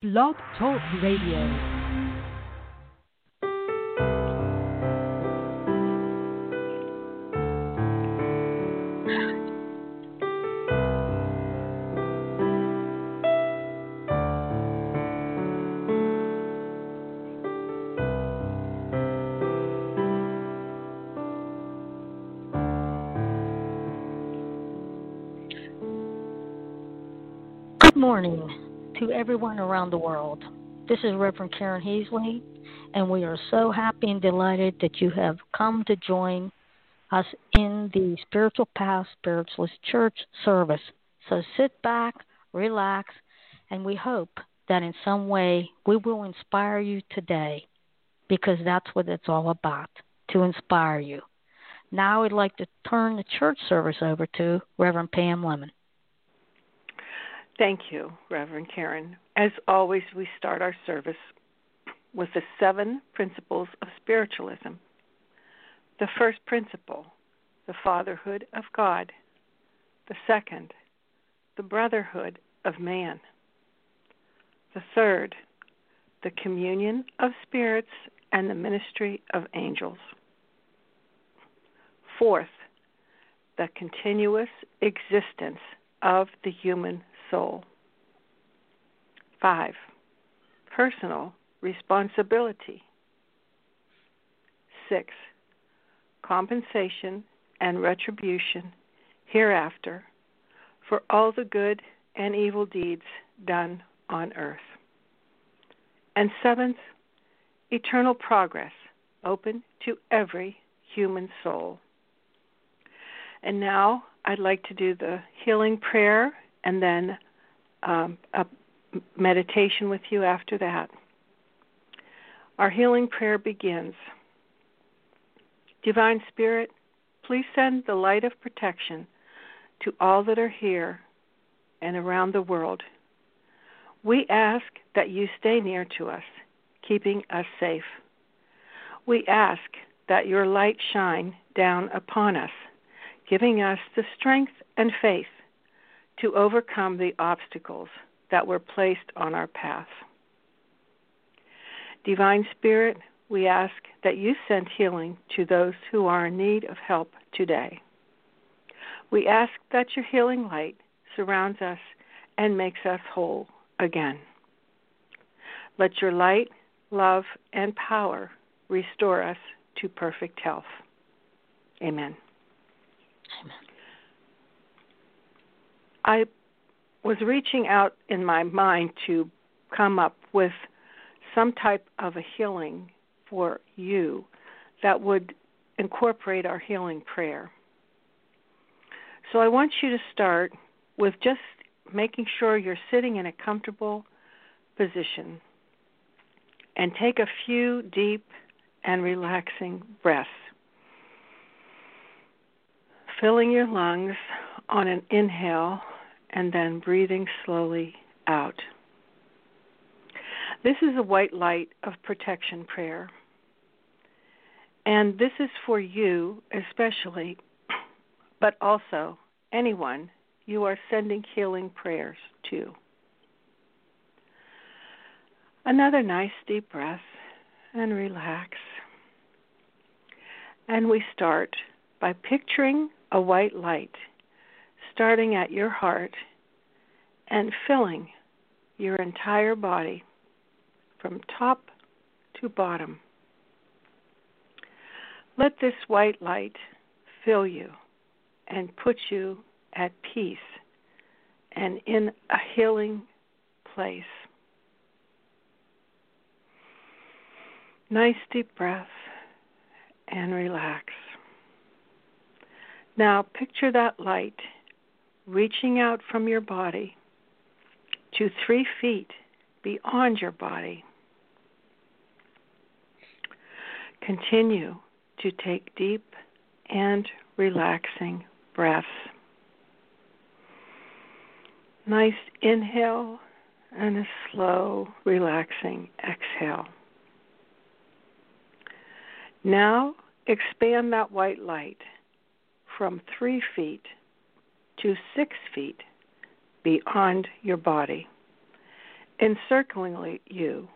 Blog Talk Radio. Everyone around the world. This is Reverend Karen Heasley, and we are so happy and delighted that you have come to join us in the Spiritual Path Spiritualist Church service. So sit back, relax, and we hope that in some way we will inspire you today because that's what it's all about to inspire you. Now I'd like to turn the church service over to Reverend Pam Lemon. Thank you, Reverend Karen. As always, we start our service with the seven principles of spiritualism. The first principle, the fatherhood of God. The second, the brotherhood of man. The third, the communion of spirits and the ministry of angels. Fourth, the continuous existence of the human soul. Five, personal responsibility. Six, compensation and retribution hereafter for all the good and evil deeds done on earth. And seventh, eternal progress open to every human soul. And now I'd like to do the healing prayer and then um, a meditation with you after that. Our healing prayer begins. Divine Spirit, please send the light of protection to all that are here and around the world. We ask that you stay near to us, keeping us safe. We ask that your light shine down upon us, giving us the strength and faith to overcome the obstacles that were placed on our path. Divine Spirit, we ask that you send healing to those who are in need of help today. We ask that your healing light surrounds us and makes us whole again. Let your light, love, and power restore us to perfect health. Amen. Amen. I was reaching out in my mind to come up with some type of a healing for you that would incorporate our healing prayer. So I want you to start with just making sure you're sitting in a comfortable position and take a few deep and relaxing breaths. Filling your lungs on an inhale and then breathing slowly out. This is a white light of protection prayer. And this is for you especially, but also anyone you are sending healing prayers to. Another nice deep breath and relax. And we start by picturing a white light starting at your heart and filling your entire body from top to bottom. Let this white light fill you and put you at peace and in a healing place. Nice deep breath and relax. Now picture that light reaching out from your body to three feet beyond your body. Continue to take deep and relaxing breaths. Nice inhale and a slow, relaxing exhale. Now expand that white light from three feet to six feet beyond your body encircling you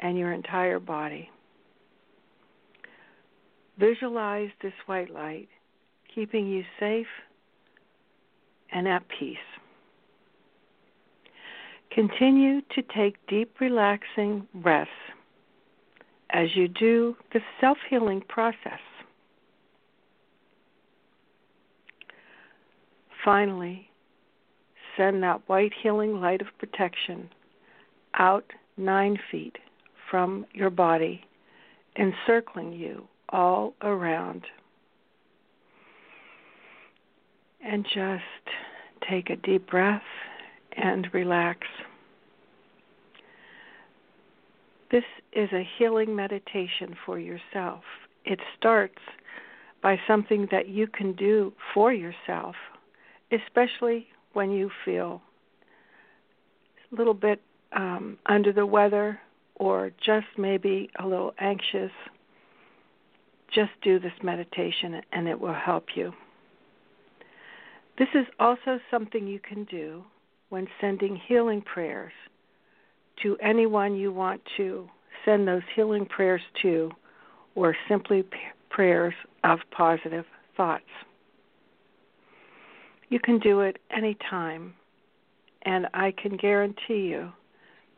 and your entire body. Visualize this white light keeping you safe and at peace. Continue to take deep, relaxing breaths as you do the self healing process. Finally, send that white healing light of protection out nine feet from your body, encircling you all around. And just take a deep breath and relax. This is a healing meditation for yourself. It starts by something that you can do for yourself, especially when you feel a little bit um, under the weather or just maybe a little anxious. Just do this meditation and it will help you. This is also something you can do when sending healing prayers to anyone you want to send those healing prayers to, or simply p- prayers of positive thoughts. You can do it anytime, and I can guarantee you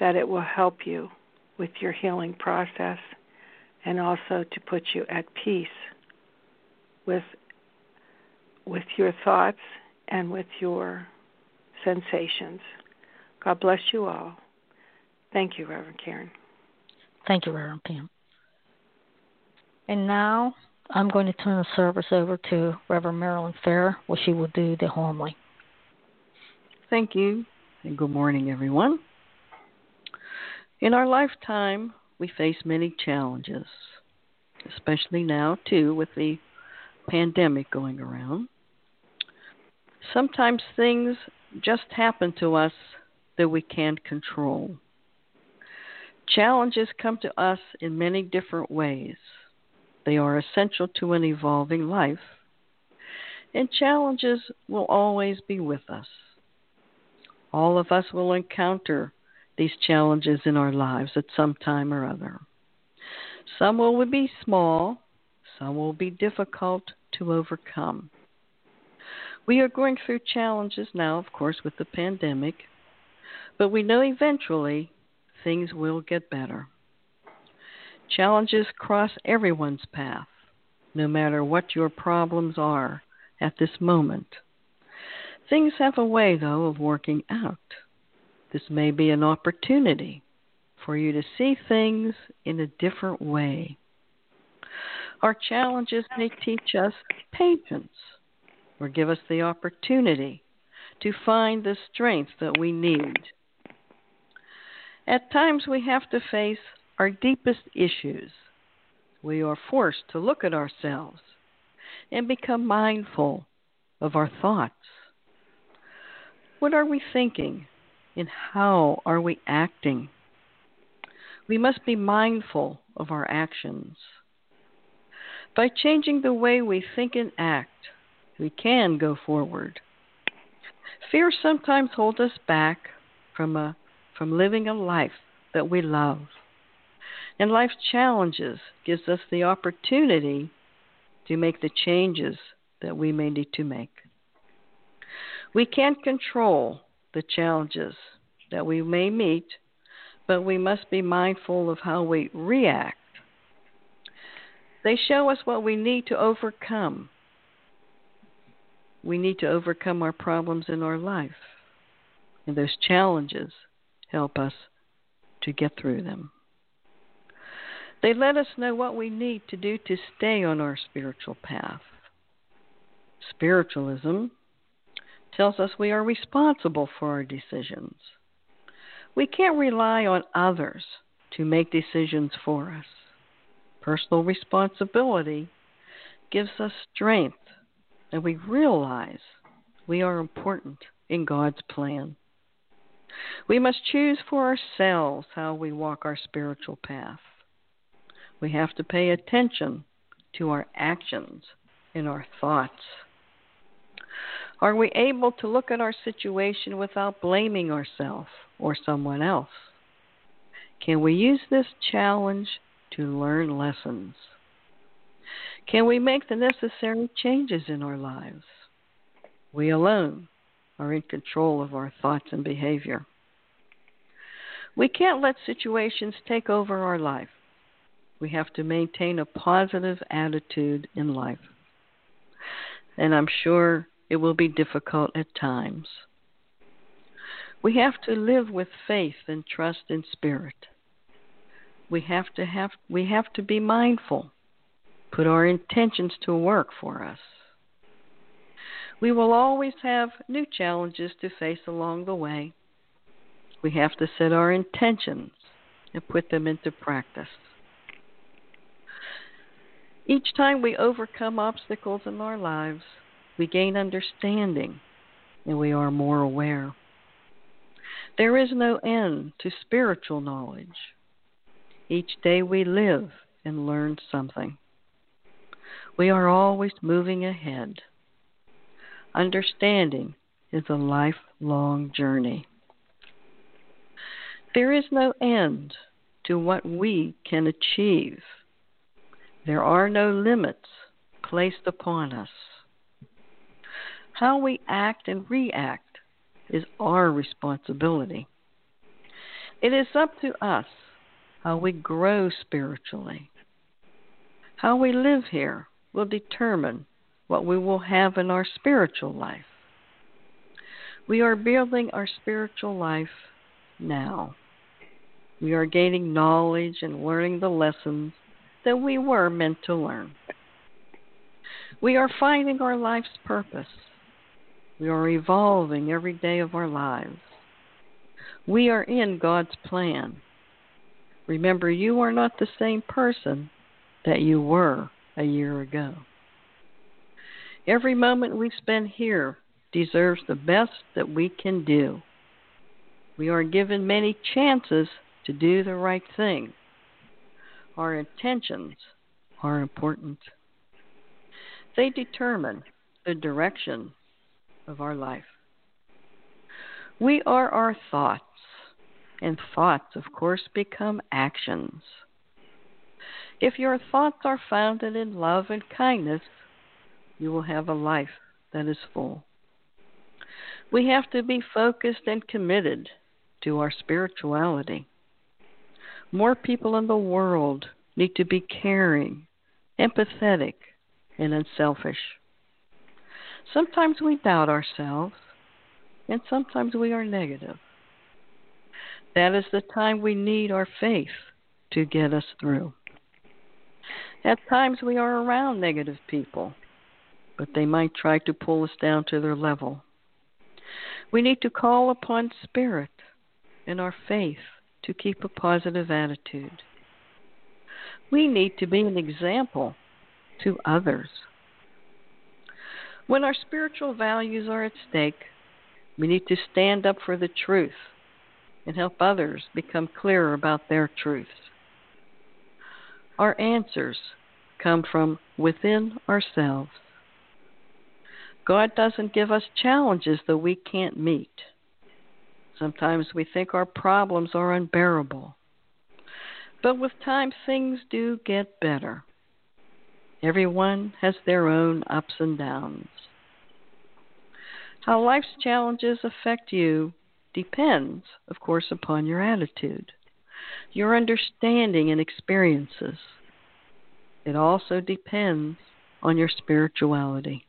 that it will help you with your healing process and also to put you at peace with with your thoughts and with your sensations. God bless you all. Thank you, Reverend Karen. Thank you, Reverend Pam. And now I'm going to turn the service over to Reverend Marilyn Fair, where she will do the homily. Thank you, and good morning, everyone. In our lifetime, we face many challenges, especially now, too, with the pandemic going around. Sometimes things just happen to us that we can't control. Challenges come to us in many different ways. They are essential to an evolving life, and challenges will always be with us. All of us will encounter these challenges in our lives at some time or other. Some will be small, some will be difficult to overcome. We are going through challenges now, of course, with the pandemic, but we know eventually things will get better. Challenges cross everyone's path, no matter what your problems are at this moment. Things have a way, though, of working out. This may be an opportunity for you to see things in a different way. Our challenges may teach us patience or give us the opportunity to find the strength that we need. At times, we have to face our deepest issues. We are forced to look at ourselves and become mindful of our thoughts. What are we thinking and how are we acting? We must be mindful of our actions. By changing the way we think and act, we can go forward. Fear sometimes holds us back from a from living a life that we love. And life's challenges gives us the opportunity to make the changes that we may need to make. We can't control the challenges that we may meet, but we must be mindful of how we react. They show us what we need to overcome we need to overcome our problems in our life. And those challenges help us to get through them. They let us know what we need to do to stay on our spiritual path. Spiritualism tells us we are responsible for our decisions. We can't rely on others to make decisions for us. Personal responsibility gives us strength and we realize we are important in God's plan. We must choose for ourselves how we walk our spiritual path. We have to pay attention to our actions and our thoughts. Are we able to look at our situation without blaming ourselves or someone else Can we use this challenge to learn lessons? Can we make the necessary changes in our lives? We alone are in control of our thoughts and behavior. We can't let situations take over our life. We have to maintain a positive attitude in life. And I'm sure it will be difficult at times. We have to live with faith and trust in spirit. We have to have we have to be mindful, put our intentions to work for us. We will always have new challenges to face along the way. We have to set our intentions and put them into practice. Each time we overcome obstacles in our lives, we gain understanding and we are more aware. There is no end to spiritual knowledge. Each day we live and learn something. We are always moving ahead. Understanding is a lifelong journey. There is no end to what we can achieve. There are no limits placed upon us. How we act and react is our responsibility. It is up to us how we grow spiritually. How we live here will determine what we will have in our spiritual life. We are building our spiritual life now. We are gaining knowledge and learning the lessons that we were meant to learn. We are finding our life's purpose. We are evolving every day of our lives. We are in God's plan. Remember, you are not the same person that you were a year ago. Every moment we spend here deserves the best that we can do. We are given many chances to do the right thing. Our intentions are important. They determine the direction of our life. We are our thoughts, and thoughts, of course, become actions. If your thoughts are founded in love and kindness, you will have a life that is full. We have to be focused and committed to our spirituality. More people in the world need to be caring, empathetic, and unselfish. Sometimes we doubt ourselves, and sometimes we are negative. That is the time we need our faith to get us through. At times we are around negative people but they might try to pull us down to their level. We need to call upon Spirit and our faith to keep a positive attitude. We need to be an example to others. When our spiritual values are at stake, we need to stand up for the truth and help others become clearer about their truths. Our answers come from within ourselves. God doesn't give us challenges that we can't meet. Sometimes we think our problems are unbearable. But with time, things do get better. Everyone has their own ups and downs. How life's challenges affect you depends, of course, upon your attitude, your understanding and experiences. It also depends on your spirituality.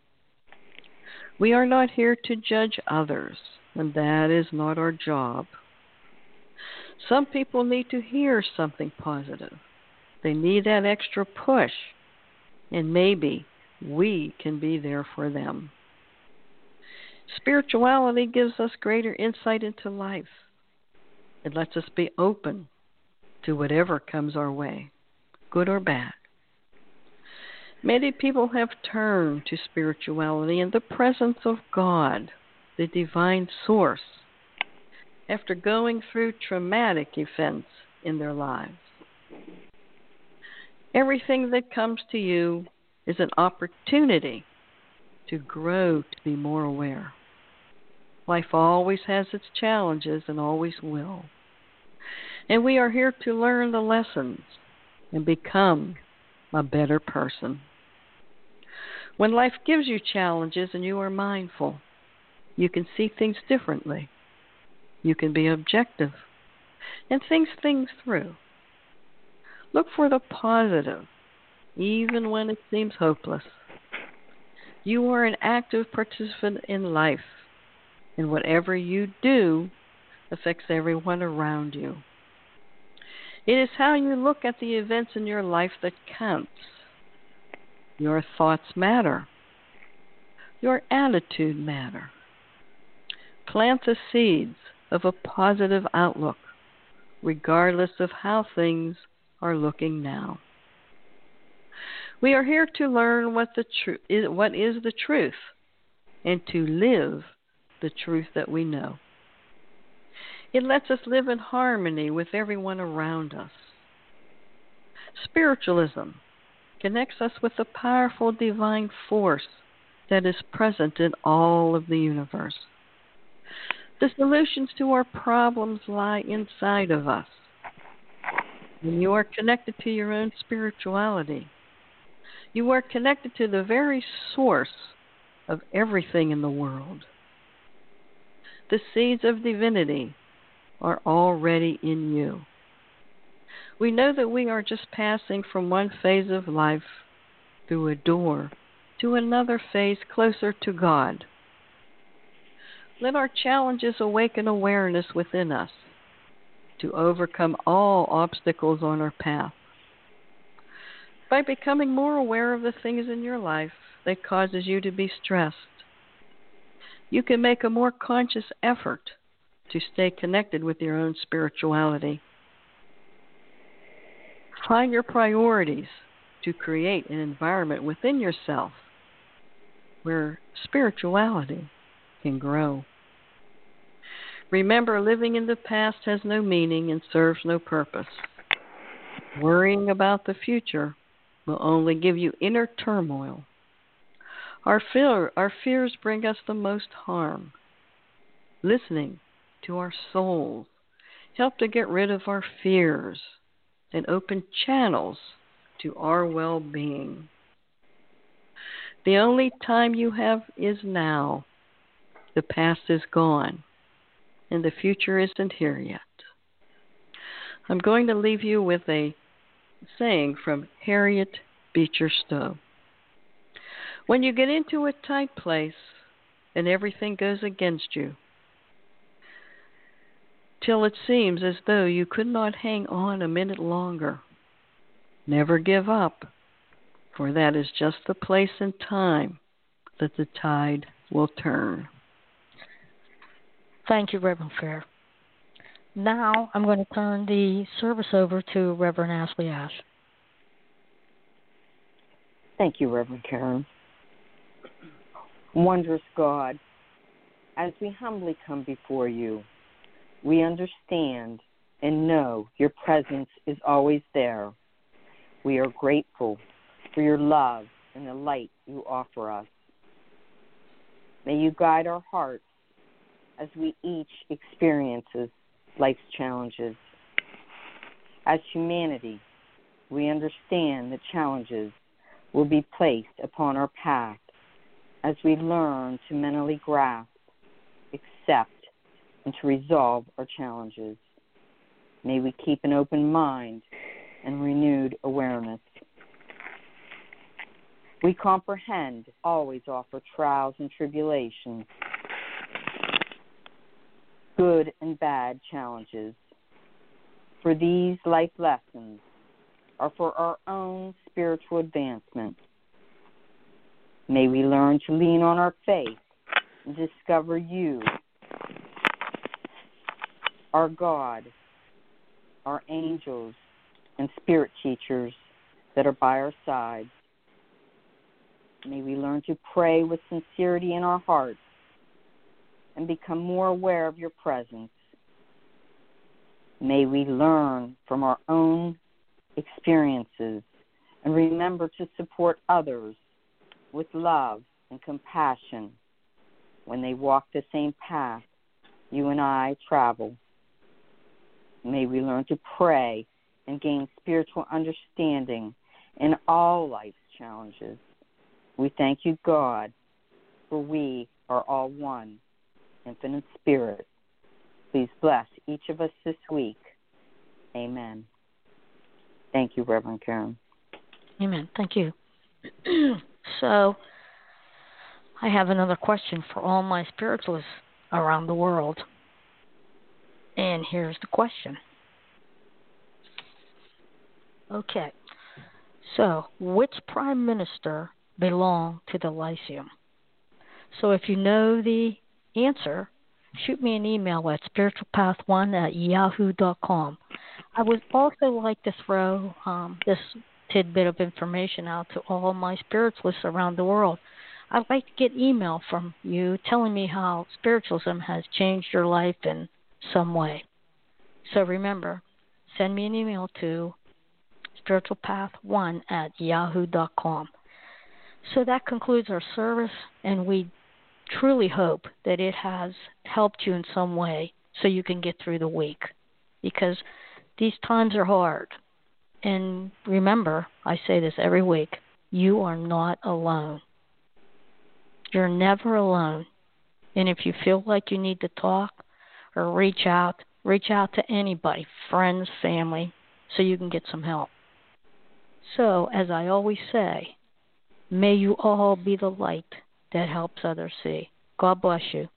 We are not here to judge others, and that is not our job. Some people need to hear something positive. They need that extra push, and maybe we can be there for them. Spirituality gives us greater insight into life. It lets us be open to whatever comes our way, good or bad. Many people have turned to spirituality and the presence of God, the divine source, after going through traumatic events in their lives. Everything that comes to you is an opportunity to grow to be more aware. Life always has its challenges and always will. And we are here to learn the lessons and become a better person. When life gives you challenges and you are mindful, you can see things differently. You can be objective and think things through. Look for the positive, even when it seems hopeless. You are an active participant in life, and whatever you do affects everyone around you. It is how you look at the events in your life that counts. Your thoughts matter. Your attitude matter. Plant the seeds of a positive outlook, regardless of how things are looking now. We are here to learn what the tru- is, what is the truth and to live the truth that we know. It lets us live in harmony with everyone around us. Spiritualism connects us with the powerful divine force that is present in all of the universe. The solutions to our problems lie inside of us. When you are connected to your own spirituality, you are connected to the very source of everything in the world. The seeds of divinity are already in you. We know that we are just passing from one phase of life through a door to another phase closer to God. Let our challenges awaken awareness within us to overcome all obstacles on our path. By becoming more aware of the things in your life that causes you to be stressed, you can make a more conscious effort to stay connected with your own spirituality. Find your priorities to create an environment within yourself where spirituality can grow. Remember, living in the past has no meaning and serves no purpose. Worrying about the future will only give you inner turmoil. Our, fear, our fears bring us the most harm. Listening to our souls, help to get rid of our fears, and open channels to our well being. The only time you have is now. The past is gone, and the future isn't here yet. I'm going to leave you with a saying from Harriet Beecher Stowe. When you get into a tight place and everything goes against you, till it seems as though you could not hang on a minute longer. Never give up, for that is just the place and time that the tide will turn. Thank you, Reverend Fair. Now I'm going to turn the service over to Reverend Ashley Ash. Thank you, Reverend Karen. Wondrous God, as we humbly come before you, we understand and know your presence is always there. We are grateful for your love and the light you offer us. May you guide our hearts as we each experiences life's challenges. As humanity, we understand the challenges will be placed upon our path as we learn to mentally grasp, accept, and to resolve our challenges. May we keep an open mind and renewed awareness. We comprehend, always offer trials and tribulations, good and bad challenges. For these life lessons are for our own spiritual advancement. May we learn to lean on our faith and discover you our God, our angels, and spirit teachers that are by our sides. May we learn to pray with sincerity in our hearts and become more aware of your presence. May we learn from our own experiences and remember to support others with love and compassion when they walk the same path you and I travel. May we learn to pray and gain spiritual understanding in all life's challenges. We thank you, God, for we are all one, infinite spirit. Please bless each of us this week. Amen. Thank you, Reverend Karen. Amen. Thank you. so, I have another question for all my spiritualists around the world. And here's the question. Okay. So, which prime minister belonged to the Lyceum? So, if you know the answer, shoot me an email at spiritualpath1 at yahoo.com. I would also like to throw um, this tidbit of information out to all my spiritualists around the world. I'd like to get email from you telling me how spiritualism has changed your life in some way. So remember, send me an email to spiritualpath1 at yahoo.com. So that concludes our service, and we truly hope that it has helped you in some way so you can get through the week. Because these times are hard. And remember, I say this every week you are not alone. You're never alone. And if you feel like you need to talk or reach out, reach out to anybody, friends, family, so you can get some help. So, as I always say, may you all be the light that helps others see. God bless you.